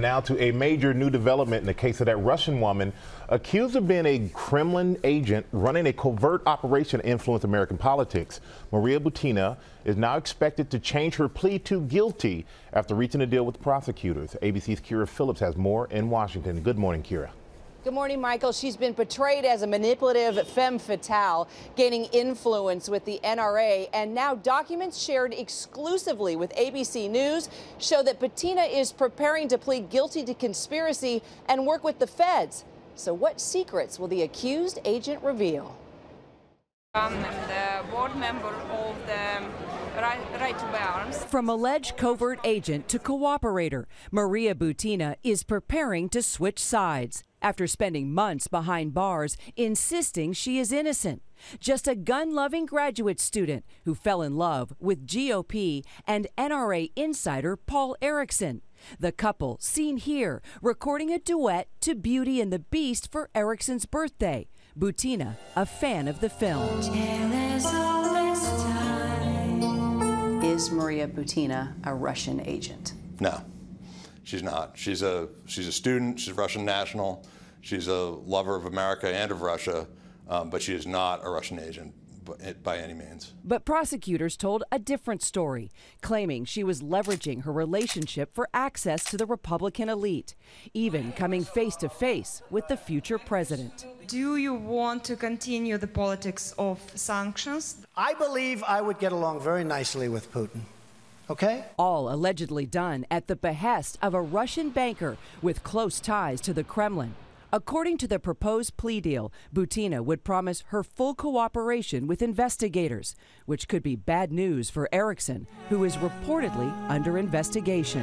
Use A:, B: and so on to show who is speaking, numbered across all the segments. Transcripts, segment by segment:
A: Now to a major new development in the case of that Russian woman accused of being a Kremlin agent running a covert operation to influence American politics. Maria Butina is now expected to change her plea to guilty after reaching a deal with prosecutors. ABC's Kyra Phillips has more in Washington. Good morning, Kyra.
B: Good morning, Michael. She's been portrayed as a manipulative femme fatale, gaining influence with the NRA, and now documents shared exclusively with ABC News show that Butina is preparing to plead guilty to conspiracy and work with the feds. So, what secrets will the accused agent reveal?
C: I'm the board member of the right, right to bear arms.
D: From alleged covert agent to cooperator, Maria Butina is preparing to switch sides after spending months behind bars insisting she is innocent. Just a gun loving graduate student who fell in love with GOP and NRA insider Paul Erickson. The couple seen here recording a duet to Beauty and the Beast for Erickson's birthday. Butina, a fan of the film.
B: Is Maria Butina a Russian agent?
E: No. She's not. She's a she's a student. She's a Russian national. She's a lover of America and of Russia, um, but she is not a Russian agent Eh, by any means.
D: But prosecutors told a different story, claiming she was leveraging her relationship for access to the Republican elite, even coming face to face with the future president.
C: Do you want to continue the politics of sanctions?
F: I believe I would get along very nicely with Putin. Okay?
D: All allegedly done at the behest of a Russian banker with close ties to the Kremlin. According to the proposed plea deal, Butina would promise her full cooperation with investigators, which could be bad news for Erickson, who is reportedly under investigation.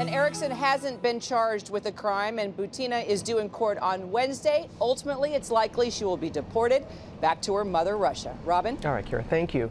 B: And Erickson hasn't been charged with a crime, and Butina is due in court on Wednesday. Ultimately, it's likely she will be deported back to her mother, Russia. Robin?
G: All right, Kyra, thank you.